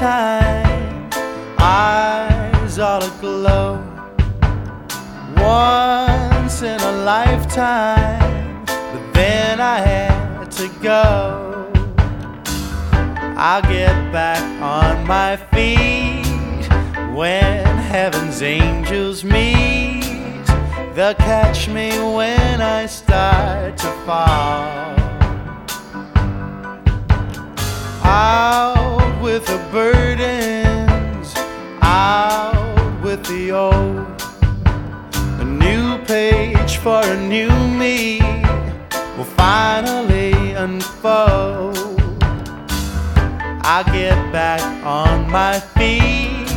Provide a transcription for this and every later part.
Lifetime, eyes all aglow. Once in a lifetime, but then I had to go. I'll get back on my feet when heaven's angels meet. They'll catch me when I start to fall. With the burdens, out with the old. A new page for a new me will finally unfold. I'll get back on my feet.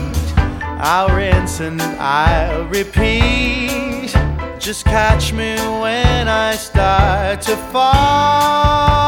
I'll rinse and I'll repeat. Just catch me when I start to fall.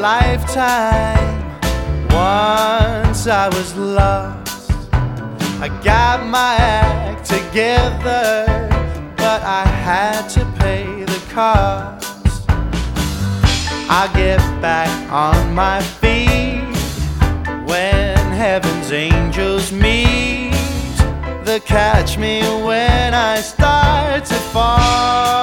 Lifetime, once I was lost. I got my act together, but I had to pay the cost. I get back on my feet when heaven's angels meet. They catch me when I start to fall.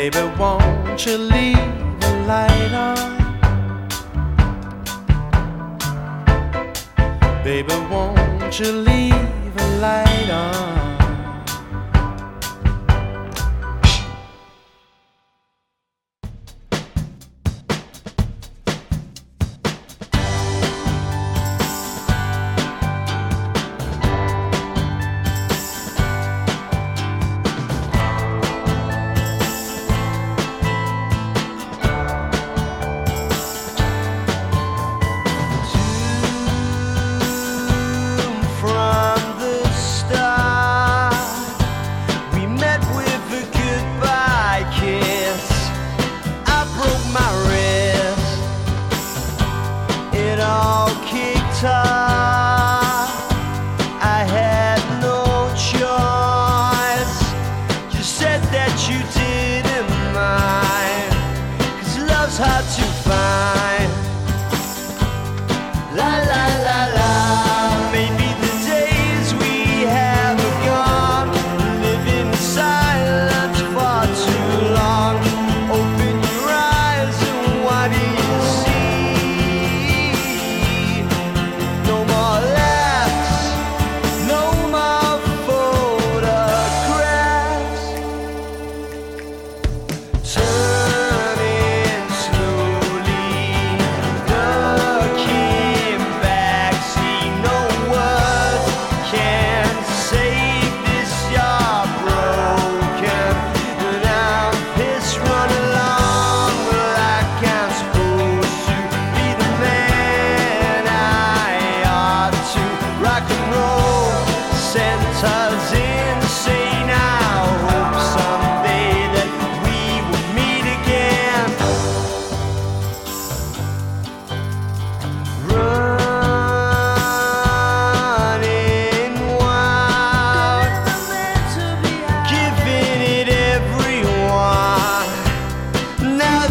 Baby, won't you leave a light on? Baby, won't you leave a light on?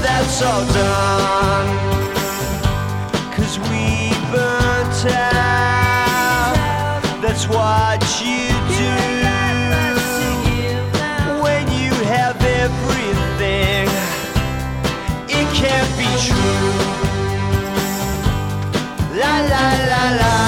that's all done. Cause we burnt out. That's what you do when you have everything. It can't be true. La la la la.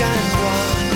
感动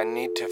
I need to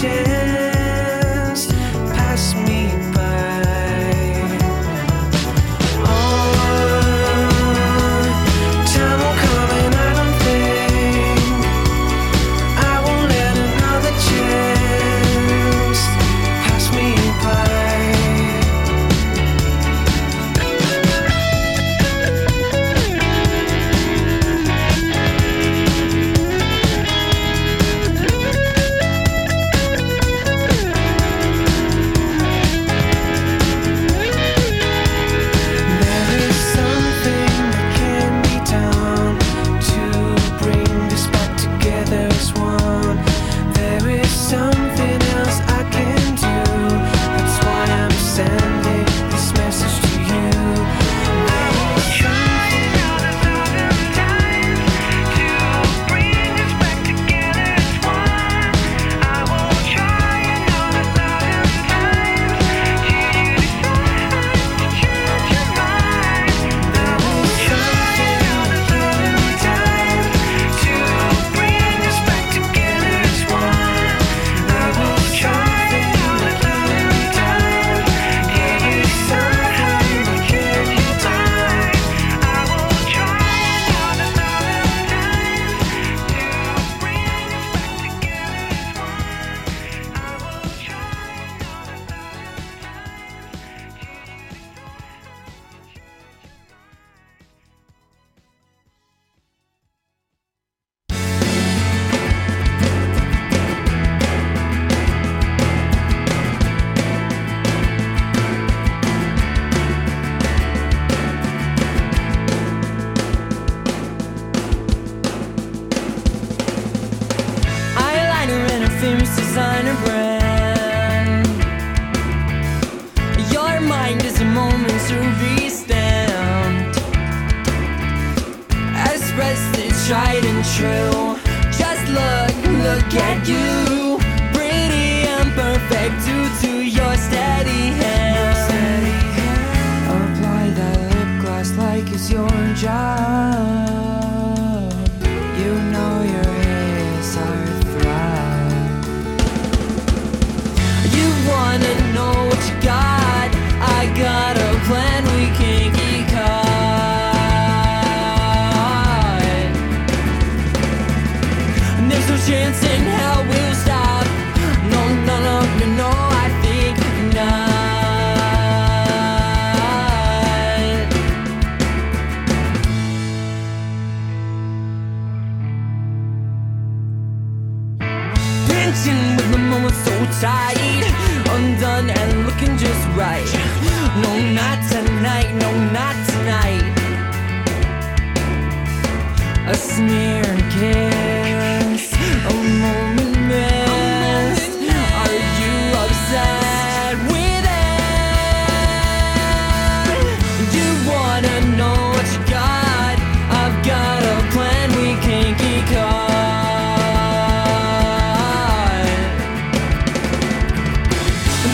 share.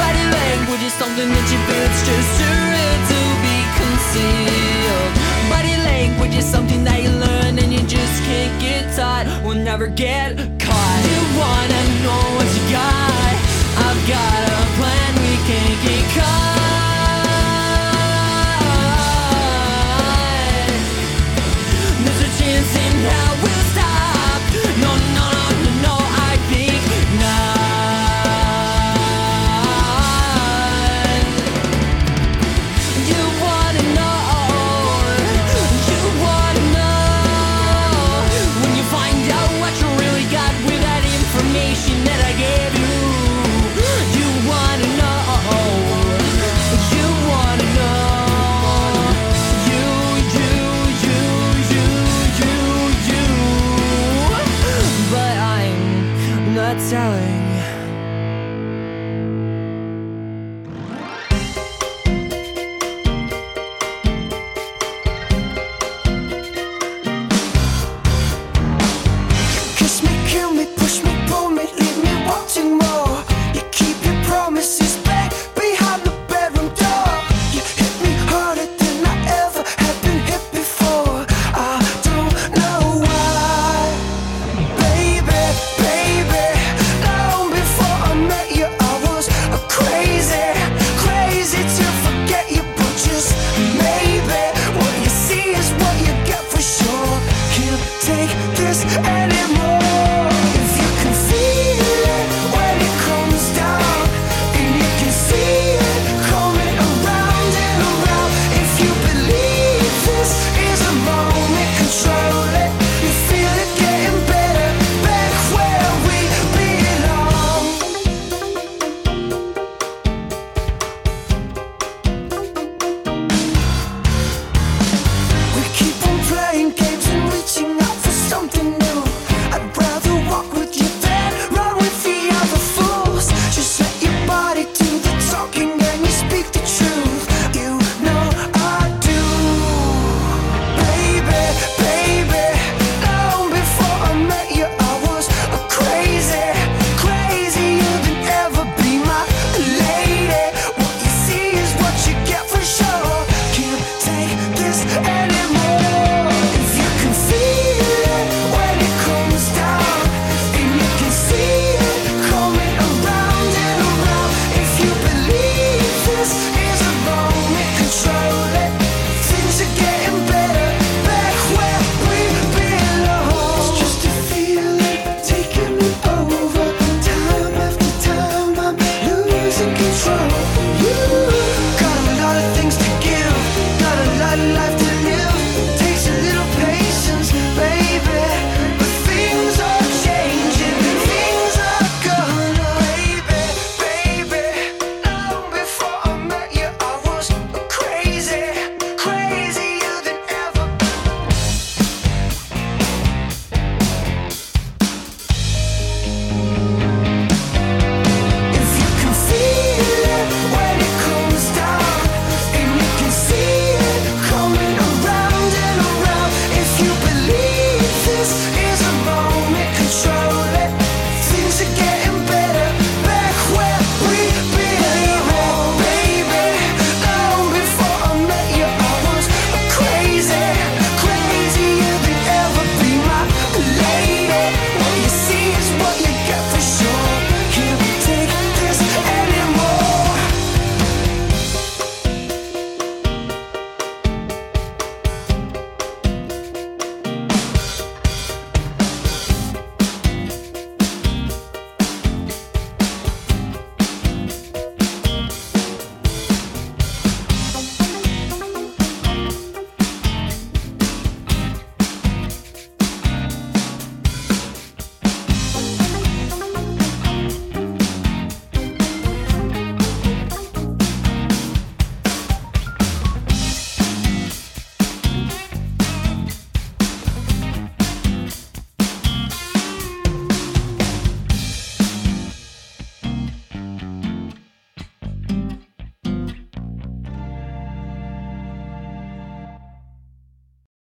Body language is something that you builds just sure to be concealed. Body language is something that you learn and you just can't get taught. We'll never get caught. You wanna know what you got? I've got a plan. We can't get caught.